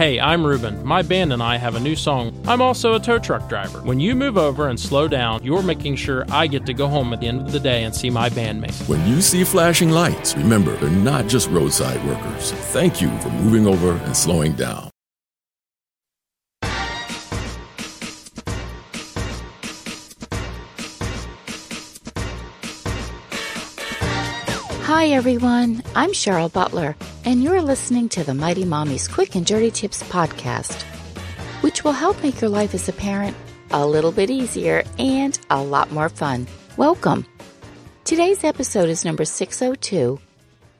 Hey, I'm Ruben. My band and I have a new song. I'm also a tow truck driver. When you move over and slow down, you're making sure I get to go home at the end of the day and see my bandmates. When you see flashing lights, remember, they're not just roadside workers. Thank you for moving over and slowing down. Hi, everyone. I'm Cheryl Butler, and you're listening to the Mighty Mommy's Quick and Dirty Tips podcast, which will help make your life as a parent a little bit easier and a lot more fun. Welcome. Today's episode is number 602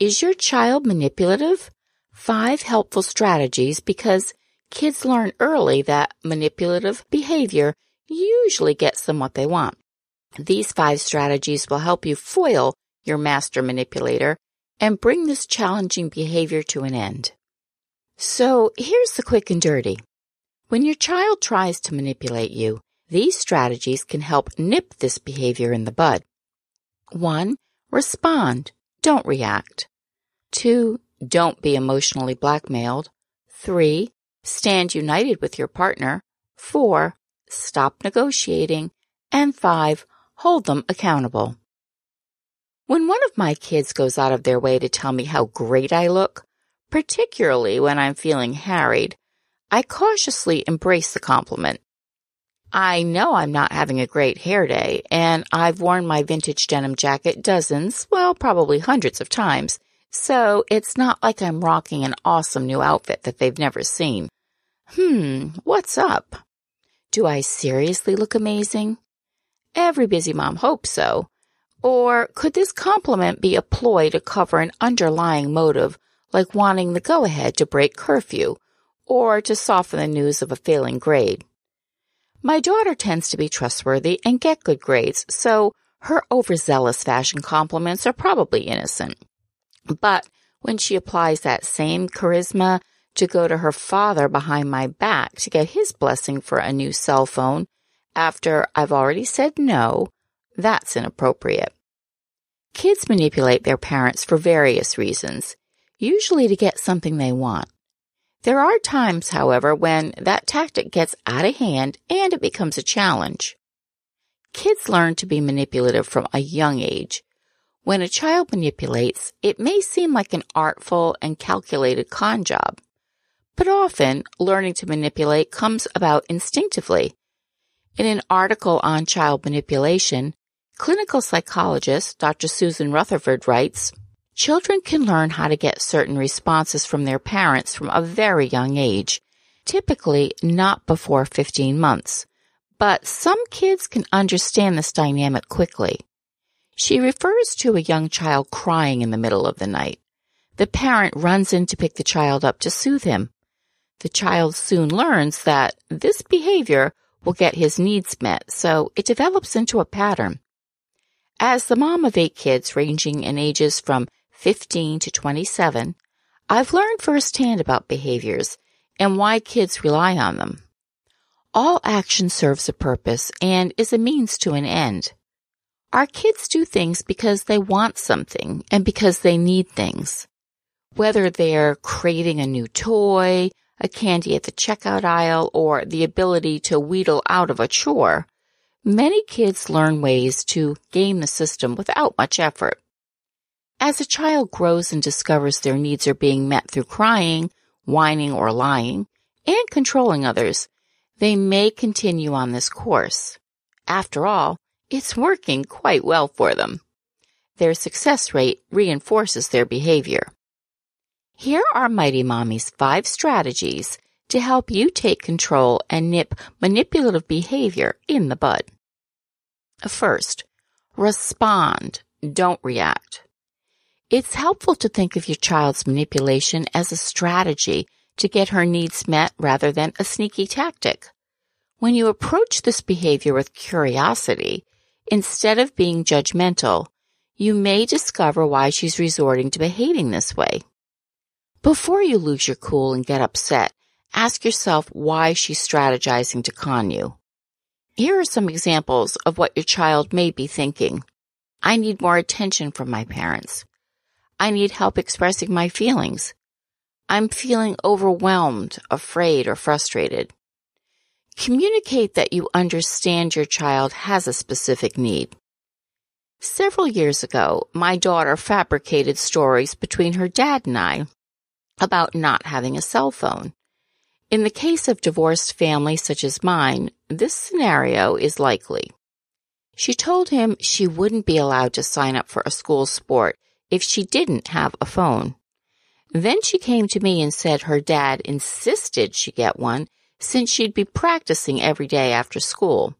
Is Your Child Manipulative? Five helpful strategies because kids learn early that manipulative behavior usually gets them what they want. These five strategies will help you foil your master manipulator, and bring this challenging behavior to an end. So here's the quick and dirty. When your child tries to manipulate you, these strategies can help nip this behavior in the bud. 1. Respond. Don't react. 2. Don't be emotionally blackmailed. 3. Stand united with your partner. 4. Stop negotiating. And 5. Hold them accountable. When one of my kids goes out of their way to tell me how great I look, particularly when I'm feeling harried, I cautiously embrace the compliment. I know I'm not having a great hair day, and I've worn my vintage denim jacket dozens, well, probably hundreds of times, so it's not like I'm rocking an awesome new outfit that they've never seen. Hmm, what's up? Do I seriously look amazing? Every busy mom hopes so, or could this compliment be a ploy to cover an underlying motive, like wanting the go ahead to break curfew, or to soften the news of a failing grade? My daughter tends to be trustworthy and get good grades, so her overzealous fashion compliments are probably innocent. But when she applies that same charisma to go to her father behind my back to get his blessing for a new cell phone after I've already said no, that's inappropriate. Kids manipulate their parents for various reasons, usually to get something they want. There are times, however, when that tactic gets out of hand and it becomes a challenge. Kids learn to be manipulative from a young age. When a child manipulates, it may seem like an artful and calculated con job. But often, learning to manipulate comes about instinctively. In an article on child manipulation, Clinical psychologist Dr. Susan Rutherford writes, Children can learn how to get certain responses from their parents from a very young age, typically not before 15 months. But some kids can understand this dynamic quickly. She refers to a young child crying in the middle of the night. The parent runs in to pick the child up to soothe him. The child soon learns that this behavior will get his needs met, so it develops into a pattern. As the mom of eight kids ranging in ages from 15 to 27, I've learned firsthand about behaviors and why kids rely on them. All action serves a purpose and is a means to an end. Our kids do things because they want something and because they need things. Whether they're creating a new toy, a candy at the checkout aisle, or the ability to wheedle out of a chore, Many kids learn ways to game the system without much effort. As a child grows and discovers their needs are being met through crying, whining, or lying, and controlling others, they may continue on this course. After all, it's working quite well for them. Their success rate reinforces their behavior. Here are Mighty Mommy's five strategies to help you take control and nip manipulative behavior in the bud. First, respond. Don't react. It's helpful to think of your child's manipulation as a strategy to get her needs met rather than a sneaky tactic. When you approach this behavior with curiosity, instead of being judgmental, you may discover why she's resorting to behaving this way. Before you lose your cool and get upset, ask yourself why she's strategizing to con you. Here are some examples of what your child may be thinking. I need more attention from my parents. I need help expressing my feelings. I'm feeling overwhelmed, afraid, or frustrated. Communicate that you understand your child has a specific need. Several years ago, my daughter fabricated stories between her dad and I about not having a cell phone. In the case of divorced families such as mine, this scenario is likely. She told him she wouldn't be allowed to sign up for a school sport if she didn't have a phone. Then she came to me and said her dad insisted she get one since she'd be practicing every day after school.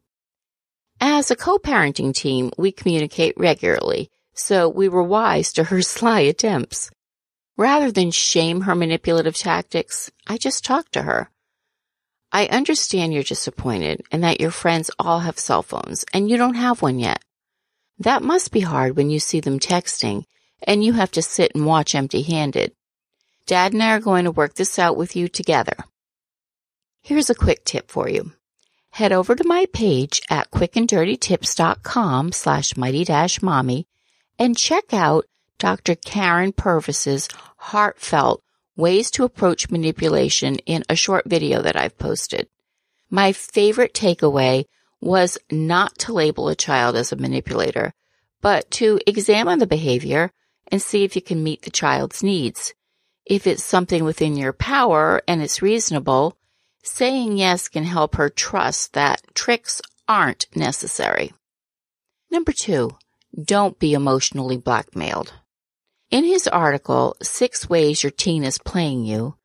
As a co-parenting team, we communicate regularly, so we were wise to her sly attempts. Rather than shame her manipulative tactics, I just talked to her. I understand you're disappointed and that your friends all have cell phones and you don't have one yet. That must be hard when you see them texting and you have to sit and watch empty handed. Dad and I are going to work this out with you together. Here's a quick tip for you. Head over to my page at quickanddirtytips.com slash mighty dash mommy and check out Dr. Karyn Purvis's heartfelt ways to approach manipulation in a short video that I've posted. My favorite takeaway was not to label a child as a manipulator, but to examine the behavior and see if you can meet the child's needs. If it's something within your power and it's reasonable, saying yes can help her trust that tricks aren't necessary. Number two, don't be emotionally blackmailed. In his article, Six Ways Your Teen is Playing You,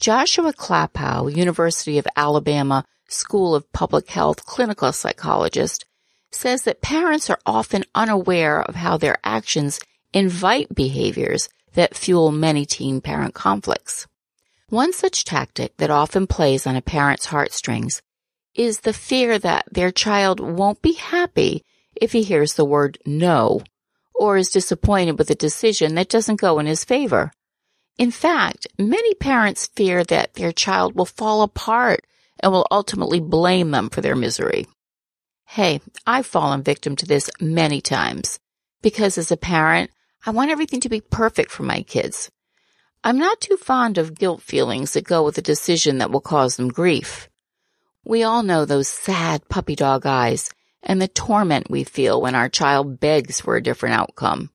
Joshua Klapow, University of Alabama School of Public Health clinical psychologist, says that parents are often unaware of how their actions invite behaviors that fuel many teen parent conflicts. One such tactic that often plays on a parent's heartstrings is the fear that their child won't be happy if he hears the word no or is disappointed with a decision that doesn't go in his favor. In fact, many parents fear that their child will fall apart and will ultimately blame them for their misery. Hey, I've fallen victim to this many times because as a parent, I want everything to be perfect for my kids. I'm not too fond of guilt feelings that go with a decision that will cause them grief. We all know those sad puppy dog eyes and the torment we feel when our child begs for a different outcome.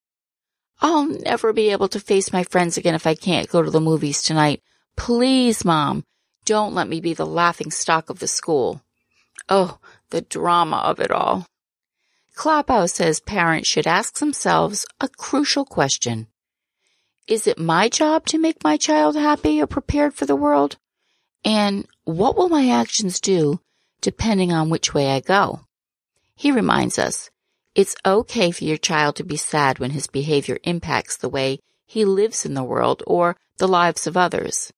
I'll never be able to face my friends again if I can't go to the movies tonight. Please, mom, don't let me be the laughing stock of the school. Oh, the drama of it all. Klapow says parents should ask themselves a crucial question. Is it my job to make my child happy or prepared for the world? And what will my actions do depending on which way I go? He reminds us, it's okay for your child to be sad when his behavior impacts the way he lives in the world or the lives of others.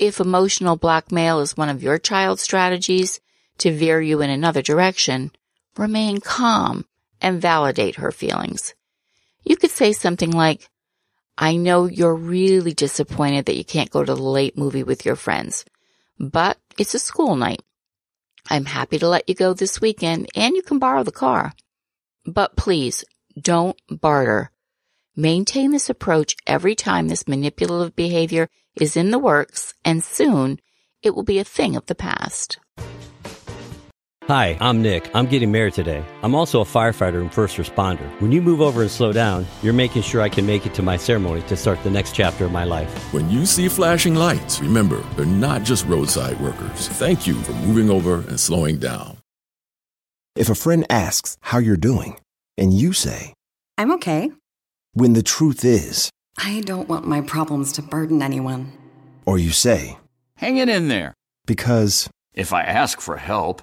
If emotional blackmail is one of your child's strategies to veer you in another direction, remain calm and validate her feelings. You could say something like, I know you're really disappointed that you can't go to the late movie with your friends, but it's a school night I'm happy to let you go this weekend and you can borrow the car. But please don't barter. Maintain this approach every time this manipulative behavior is in the works and soon it will be a thing of the past. Hi, I'm Nick. I'm getting married today. I'm also a firefighter and first responder. When you move over and slow down, you're making sure I can make it to my ceremony to start the next chapter of my life. When you see flashing lights, remember, they're not just roadside workers. Thank you for moving over and slowing down. If a friend asks how you're doing, and you say, I'm okay, when the truth is, I don't want my problems to burden anyone. Or you say, Hang it in there. Because if I ask for help,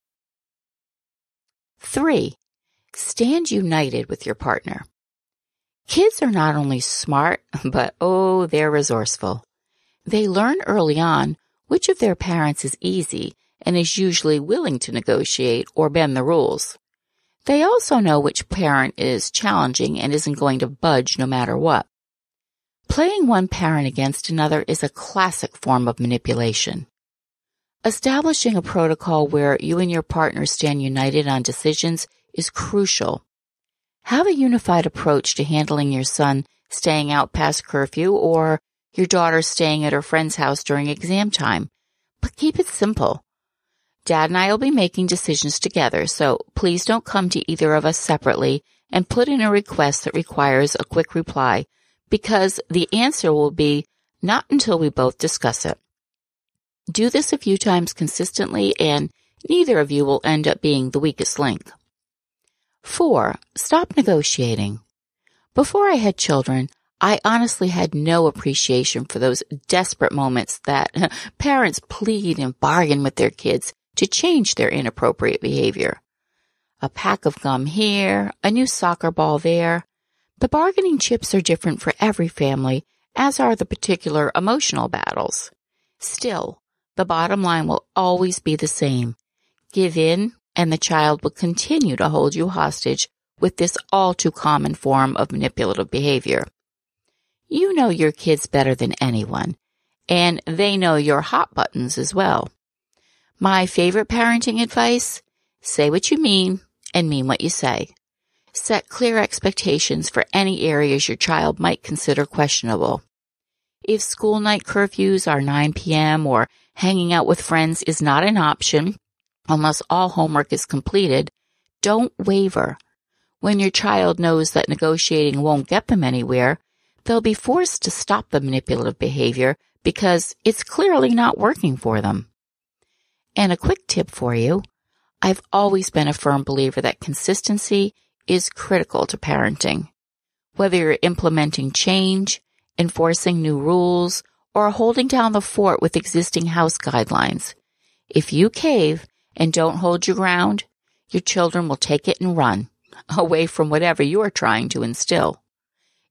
Three, stand united with your partner. Kids are not only smart, but oh, they're resourceful. They learn early on which of their parents is easy and is usually willing to negotiate or bend the rules. They also know which parent is challenging and isn't going to budge no matter what. Playing one parent against another is a classic form of manipulation. Establishing a protocol where you and your partner stand united on decisions is crucial. Have a unified approach to handling your son staying out past curfew or your daughter staying at her friend's house during exam time, but keep it simple. Dad and I will be making decisions together, so please don't come to either of us separately and put in a request that requires a quick reply because the answer will be not until we both discuss it. Do this a few times consistently and neither of you will end up being the weakest link. Four, stop negotiating. Before I had children, I honestly had no appreciation for those desperate moments that parents plead and bargain with their kids to change their inappropriate behavior. A pack of gum here, a new soccer ball there. The bargaining chips are different for every family, as are the particular emotional battles. Still, the bottom line will always be the same. Give in and the child will continue to hold you hostage with this all too common form of manipulative behavior. You know your kids better than anyone, and they know your hot buttons as well. My favorite parenting advice say what you mean and mean what you say. Set clear expectations for any areas your child might consider questionable. If school night curfews are 9 p.m. or hanging out with friends is not an option unless all homework is completed, don't waver. When your child knows that negotiating won't get them anywhere, they'll be forced to stop the manipulative behavior because it's clearly not working for them. And a quick tip for you. I've always been a firm believer that consistency is critical to parenting. Whether you're implementing change, enforcing new rules, or holding down the fort with existing house guidelines. If you cave and don't hold your ground, your children will take it and run away from whatever you are trying to instill.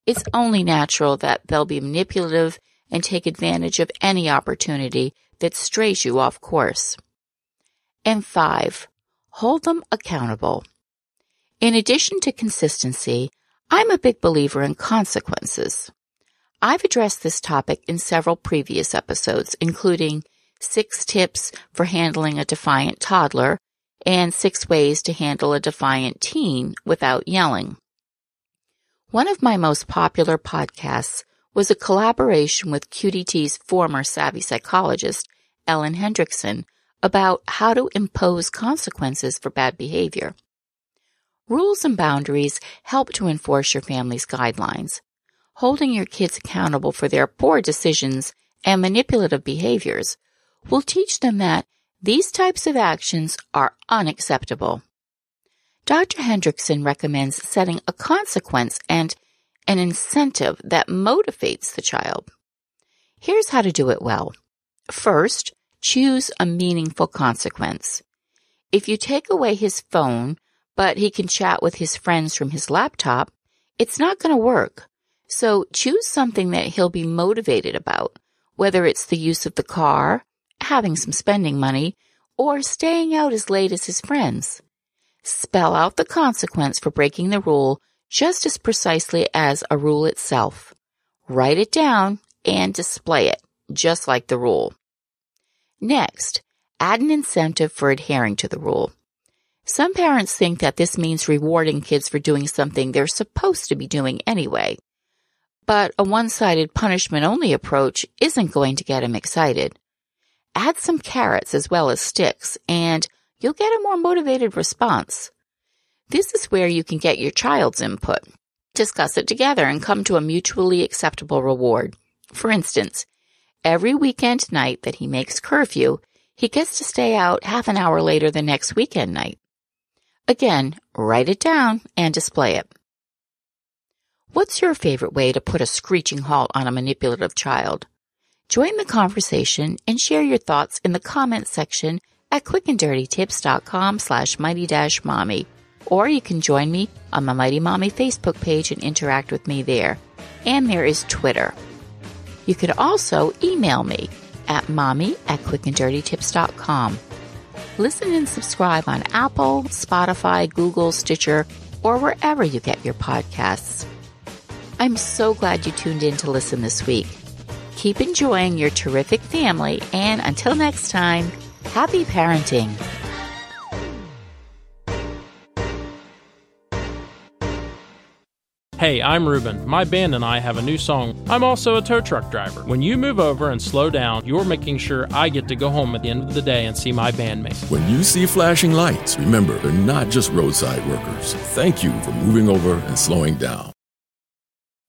It's only natural that they'll be manipulative and take advantage of any opportunity that strays you off course. And five, hold them accountable. In addition to consistency, I'm a big believer in consequences. I've addressed this topic in several previous episodes, including six tips for handling a defiant toddler and six ways to handle a defiant teen without yelling. One of my most popular podcasts was a collaboration with QDT's former savvy psychologist, Ellen Hendriksen, about how to impose consequences for bad behavior. Rules and boundaries help to enforce your family's guidelines holding your kids accountable for their poor decisions and manipulative behaviors will teach them that these types of actions are unacceptable. Dr. Hendriksen recommends setting a consequence and an incentive that motivates the child. Here's how to do it well. First, choose a meaningful consequence. If you take away his phone, but he can chat with his friends from his laptop, it's not going to work. So choose something that he'll be motivated about, whether it's the use of the car, having some spending money, or staying out as late as his friends. Spell out the consequence for breaking the rule just as precisely as a rule itself. Write it down and display it, just like the rule. Next, add an incentive for adhering to the rule. Some parents think that this means rewarding kids for doing something they're supposed to be doing anyway. But a one sided punishment only approach isn't going to get him excited. Add some carrots as well as sticks, and you'll get a more motivated response. This is where you can get your child's input. Discuss it together and come to a mutually acceptable reward. For instance, every weekend night that he makes curfew, he gets to stay out half an hour later the next weekend night. Again, write it down and display it. What's your favorite way to put a screeching halt on a manipulative child? Join the conversation and share your thoughts in the comments section at quickanddirtytips.com slash mighty dash mommy. Or you can join me on the Mighty Mommy Facebook page and interact with me there. And there is Twitter. You could also email me at mommy at quickanddirtytips.com. Listen and subscribe on Apple, Spotify, Google, Stitcher, or wherever you get your podcasts. I'm so glad you tuned in to listen this week. Keep enjoying your terrific family, and until next time, happy parenting. Hey, I'm Ruben. My band and I have a new song. I'm also a tow truck driver. When you move over and slow down, you're making sure I get to go home at the end of the day and see my bandmates. When you see flashing lights, remember they're not just roadside workers. Thank you for moving over and slowing down.